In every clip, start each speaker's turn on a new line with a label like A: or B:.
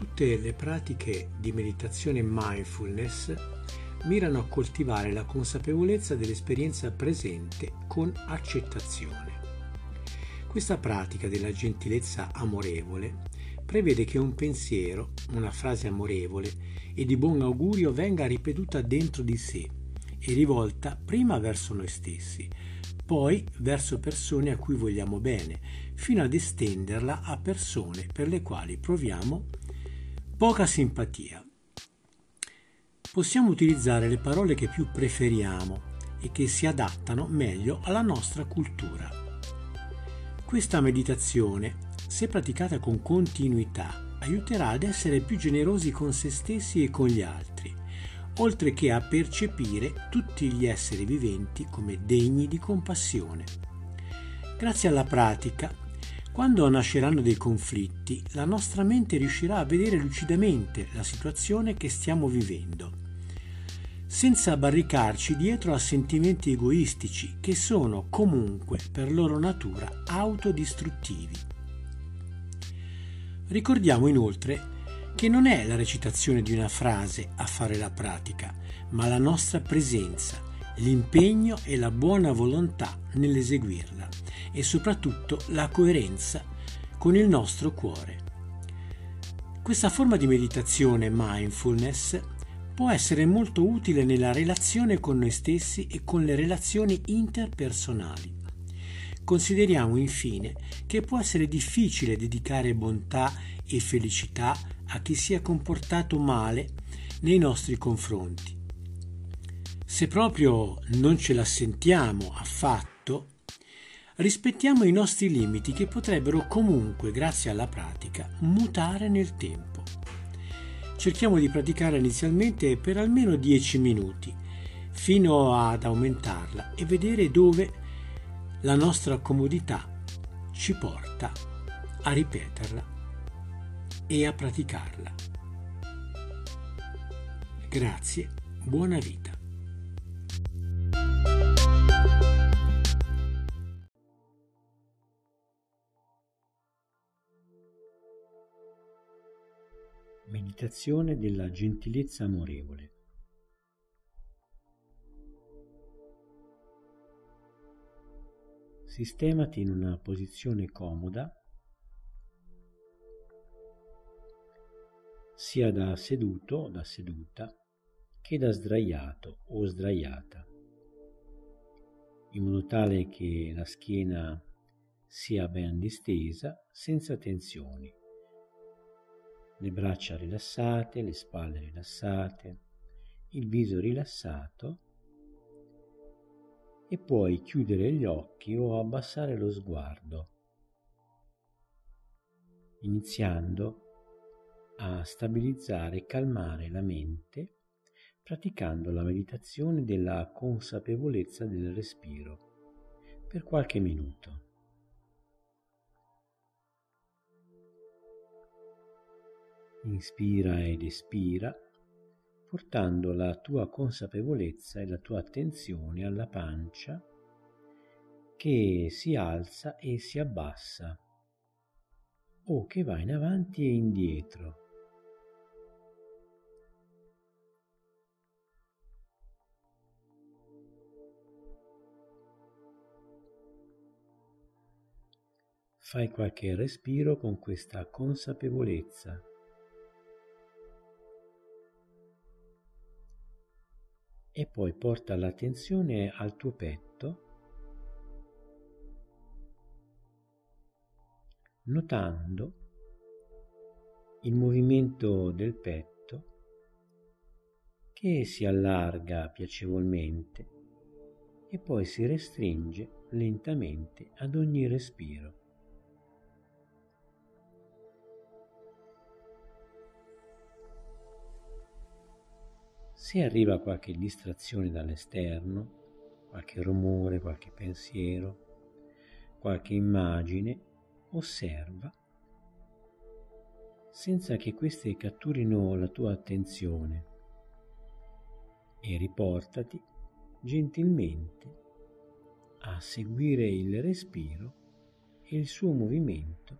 A: Tutte le pratiche di meditazione mindfulness mirano a coltivare la consapevolezza dell'esperienza presente con accettazione. Questa pratica della gentilezza amorevole prevede che un pensiero, una frase amorevole e di buon augurio venga ripetuta dentro di sé e rivolta prima verso noi stessi, poi verso persone a cui vogliamo bene, fino ad estenderla a persone per le quali proviamo poca simpatia. Possiamo utilizzare le parole che più preferiamo e che si adattano meglio alla nostra cultura. Questa meditazione, se praticata con continuità, aiuterà ad essere più generosi con se stessi e con gli altri oltre che a percepire tutti gli esseri viventi come degni di compassione. Grazie alla pratica, quando nasceranno dei conflitti, la nostra mente riuscirà a vedere lucidamente la situazione che stiamo vivendo, senza barricarci dietro a sentimenti egoistici che sono comunque per loro natura autodistruttivi. Ricordiamo inoltre che non è la recitazione di una frase a fare la pratica, ma la nostra presenza, l'impegno e la buona volontà nell'eseguirla e soprattutto la coerenza con il nostro cuore. Questa forma di meditazione mindfulness può essere molto utile nella relazione con noi stessi e con le relazioni interpersonali. Consideriamo infine che può essere difficile dedicare bontà e felicità a chi si è comportato male nei nostri confronti. Se proprio non ce la sentiamo affatto, rispettiamo i nostri limiti che potrebbero comunque, grazie alla pratica, mutare nel tempo. Cerchiamo di praticare inizialmente per almeno 10 minuti, fino ad aumentarla e vedere dove la nostra comodità ci porta a ripeterla e a praticarla. Grazie, buona vita. Meditazione della gentilezza amorevole. Sistemati in una posizione comoda sia da seduto da seduta che da sdraiato o sdraiata, in modo tale che la schiena sia ben distesa senza tensioni, le braccia rilassate, le spalle rilassate, il viso rilassato e puoi chiudere gli occhi o abbassare lo sguardo, iniziando a stabilizzare e calmare la mente praticando la meditazione della consapevolezza del respiro per qualche minuto. Inspira ed espira portando la tua consapevolezza e la tua attenzione alla pancia che si alza e si abbassa o che va in avanti e indietro Fai qualche respiro con questa consapevolezza. E poi porta l'attenzione al tuo petto, notando il movimento del petto che si allarga piacevolmente e poi si restringe lentamente ad ogni respiro. Se arriva qualche distrazione dall'esterno, qualche rumore, qualche pensiero, qualche immagine, osserva. Senza che queste catturino la tua attenzione e riportati gentilmente a seguire il respiro e il suo movimento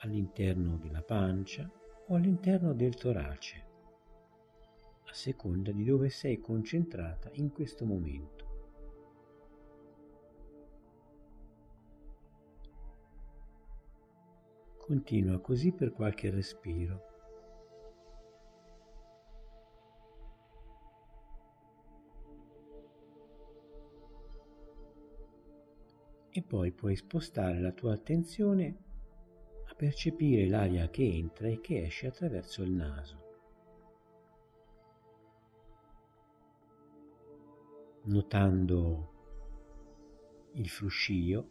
A: all'interno della pancia o all'interno del torace, seconda di dove sei concentrata in questo momento. Continua così per qualche respiro. E poi puoi spostare la tua attenzione a percepire l'aria che entra e che esce attraverso il naso. Notando il fruscio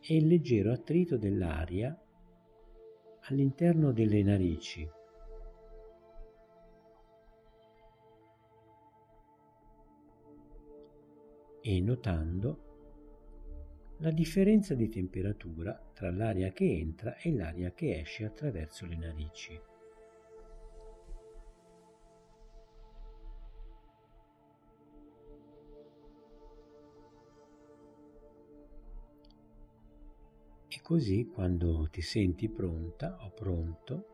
A: e il leggero attrito dell'aria all'interno delle narici. E notando la differenza di temperatura tra l'aria che entra e l'aria che esce attraverso le narici. Così quando ti senti pronta o pronto,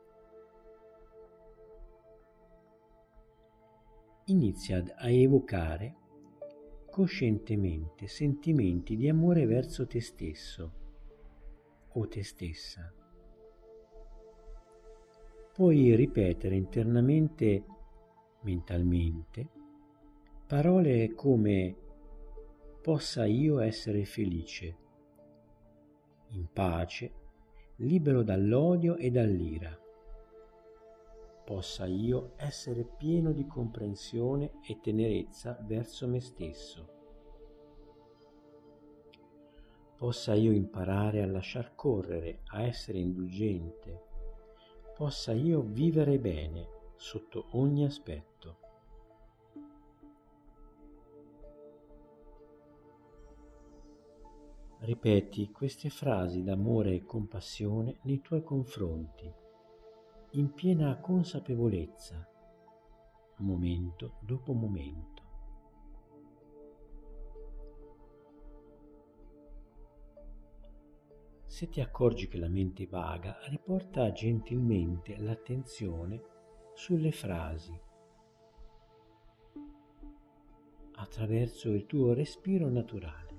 A: inizia a evocare coscientemente sentimenti di amore verso te stesso o te stessa. Puoi ripetere internamente, mentalmente, parole come possa io essere felice, in pace, libero dall'odio e dall'ira. Possa io essere pieno di comprensione e tenerezza verso me stesso. Possa io imparare a lasciar correre, a essere indulgente. Possa io vivere bene sotto ogni aspetto. Ripeti queste frasi d'amore e compassione nei tuoi confronti, in piena consapevolezza, momento dopo momento. Se ti accorgi che la mente vaga, riporta gentilmente l'attenzione sulle frasi attraverso il tuo respiro naturale.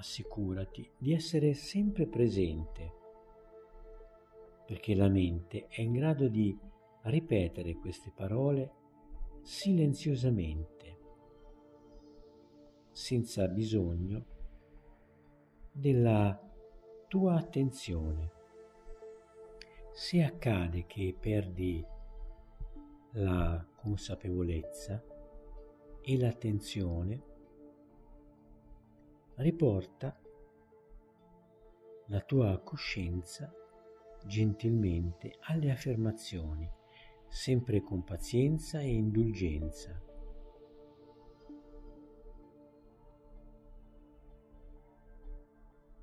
A: Assicurati di essere sempre presente, perché la mente è in grado di ripetere queste parole silenziosamente, senza bisogno della tua attenzione. Se accade che perdi la consapevolezza e l'attenzione, riporta la tua coscienza gentilmente alle affermazioni, sempre con pazienza e indulgenza.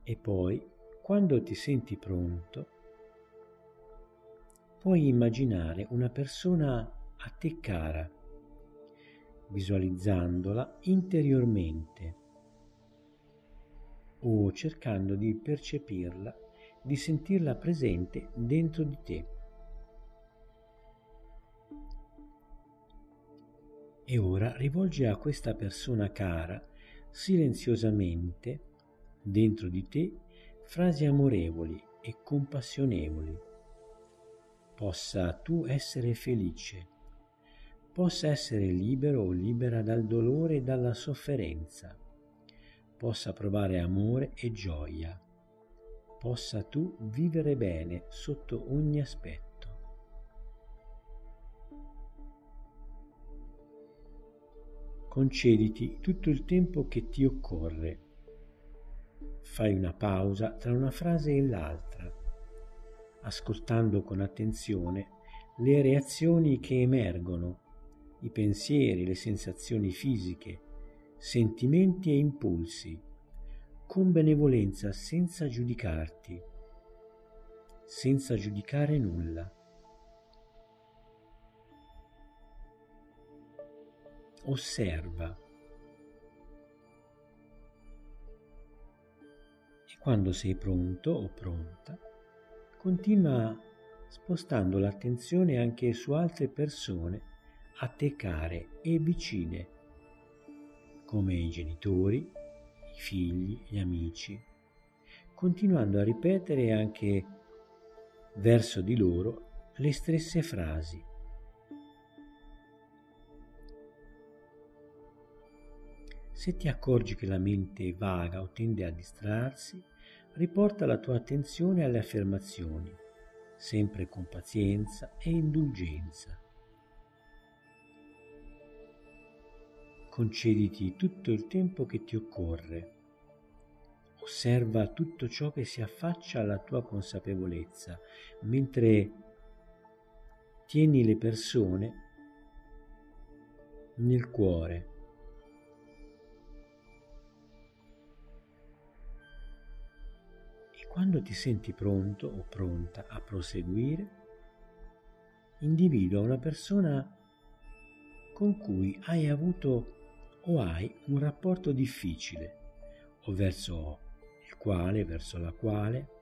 A: E poi, quando ti senti pronto, puoi immaginare una persona a te cara, visualizzandola interiormente o cercando di percepirla, di sentirla presente dentro di te. E ora rivolgi a questa persona cara, silenziosamente, dentro di te, frasi amorevoli e compassionevoli. Possa tu essere felice, possa essere libero o libera dal dolore e dalla sofferenza possa provare amore e gioia, possa tu vivere bene sotto ogni aspetto. Concediti tutto il tempo che ti occorre. Fai una pausa tra una frase e l'altra, ascoltando con attenzione le reazioni che emergono, i pensieri, le sensazioni fisiche, sentimenti e impulsi, con benevolenza senza giudicarti, senza giudicare nulla. Osserva. E Quando sei pronto o pronta, continua spostando l'attenzione anche su altre persone a te care e vicine, come i genitori, i figli, gli amici, continuando a ripetere anche verso di loro le stesse frasi. Se ti accorgi che la mente vaga o tende a distrarsi, riporta la tua attenzione alle affermazioni, sempre con pazienza e indulgenza. Concediti tutto il tempo che ti occorre. Osserva tutto ciò che si affaccia alla tua consapevolezza, mentre tieni le persone nel cuore Quando ti senti pronto o pronta a proseguire, individua una persona con cui hai avuto o hai un rapporto difficile o verso il quale, verso la quale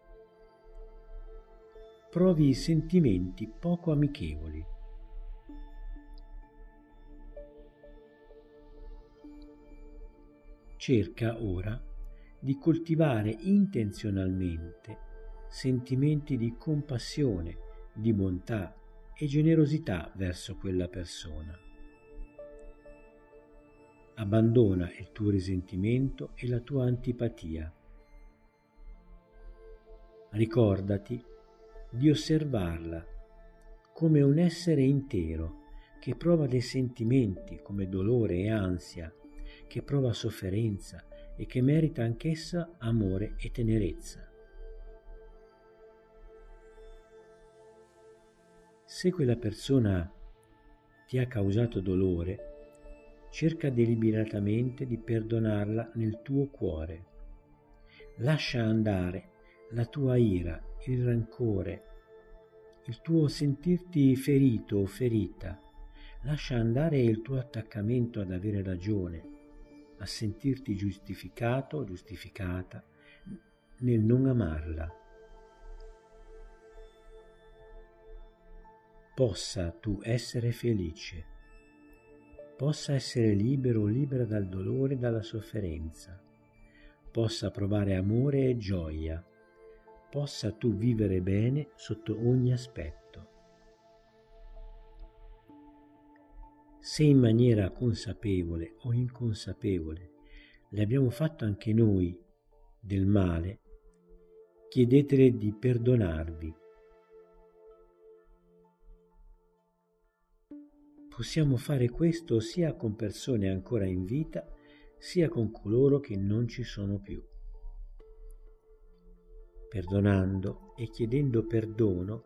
A: provi sentimenti poco amichevoli. Cerca ora di coltivare intenzionalmente sentimenti di compassione, di bontà e generosità verso quella persona. Abbandona il tuo risentimento e la tua antipatia. Ricordati di osservarla come un essere intero che prova dei sentimenti come dolore e ansia, che prova sofferenza, e che merita anch'essa amore e tenerezza. Se quella persona ti ha causato dolore, cerca deliberatamente di perdonarla nel tuo cuore. Lascia andare la tua ira, il rancore, il tuo sentirti ferito o ferita. Lascia andare il tuo attaccamento ad avere ragione a sentirti giustificato o giustificata nel non amarla. Possa tu essere felice, possa essere libero o libera dal dolore e dalla sofferenza, possa provare amore e gioia, possa tu vivere bene sotto ogni aspetto. se in maniera consapevole o inconsapevole le abbiamo fatto anche noi del male, chiedetele di perdonarvi. Possiamo fare questo sia con persone ancora in vita, sia con coloro che non ci sono più. Perdonando e chiedendo perdono,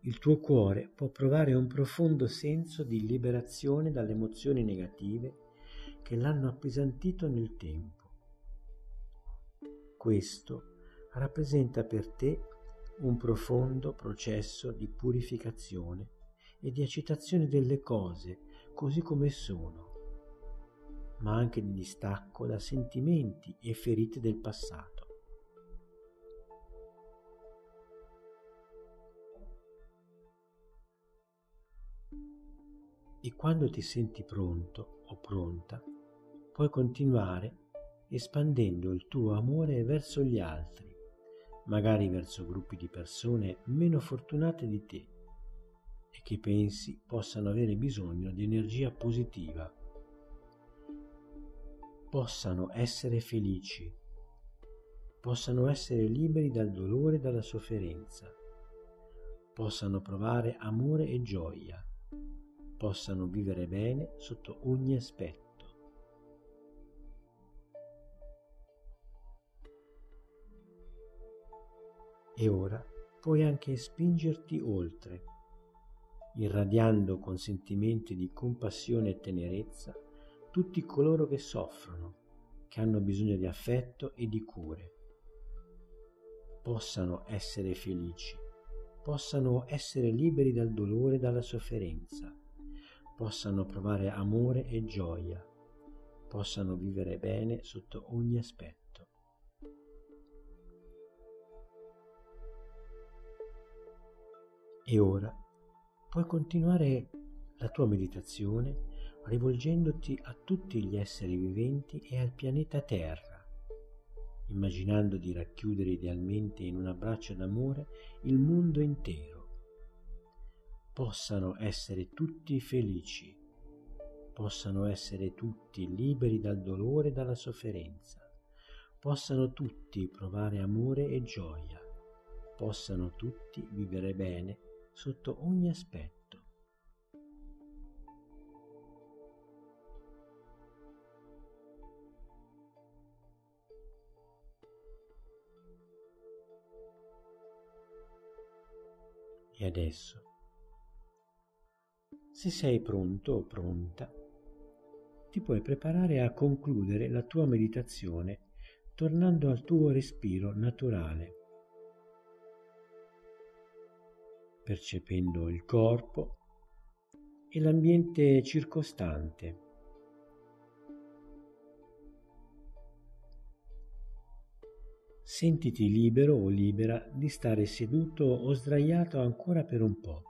A: il tuo cuore può provare un profondo senso di liberazione dalle emozioni negative che l'hanno appesantito nel tempo. Questo rappresenta per te un profondo processo di purificazione e di accettazione delle cose così come sono, ma anche di distacco da sentimenti e ferite del passato. e quando ti senti pronto o pronta, puoi continuare espandendo il tuo amore verso gli altri, magari verso gruppi di persone meno fortunate di te e che pensi possano avere bisogno di energia positiva, possano essere felici, possano essere liberi dal dolore e dalla sofferenza, possano provare amore e gioia. Possano vivere bene sotto ogni aspetto. E ora puoi anche spingerti oltre, irradiando con sentimenti di compassione e tenerezza tutti coloro che soffrono, che hanno bisogno di affetto e di cure. Possano essere felici, possano essere liberi dal dolore e dalla sofferenza, possano provare amore e gioia, possano vivere bene sotto ogni aspetto. E ora puoi continuare la tua meditazione rivolgendoti a tutti gli esseri viventi e al pianeta Terra, immaginando di racchiudere idealmente in un abbraccio d'amore il mondo intero. Possano essere tutti felici, possano essere tutti liberi dal dolore e dalla sofferenza, possano tutti provare amore e gioia, possano tutti vivere bene sotto ogni aspetto. E adesso, se sei pronto o pronta, ti puoi preparare a concludere la tua meditazione tornando al tuo respiro naturale, percependo il corpo e l'ambiente circostante. Sentiti libero o libera di stare seduto o sdraiato ancora per un po',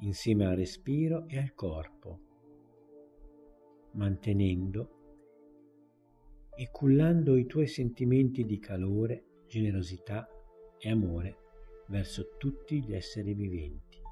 A: insieme al respiro e al corpo, mantenendo e cullando i tuoi sentimenti di calore, generosità e amore verso tutti gli esseri viventi.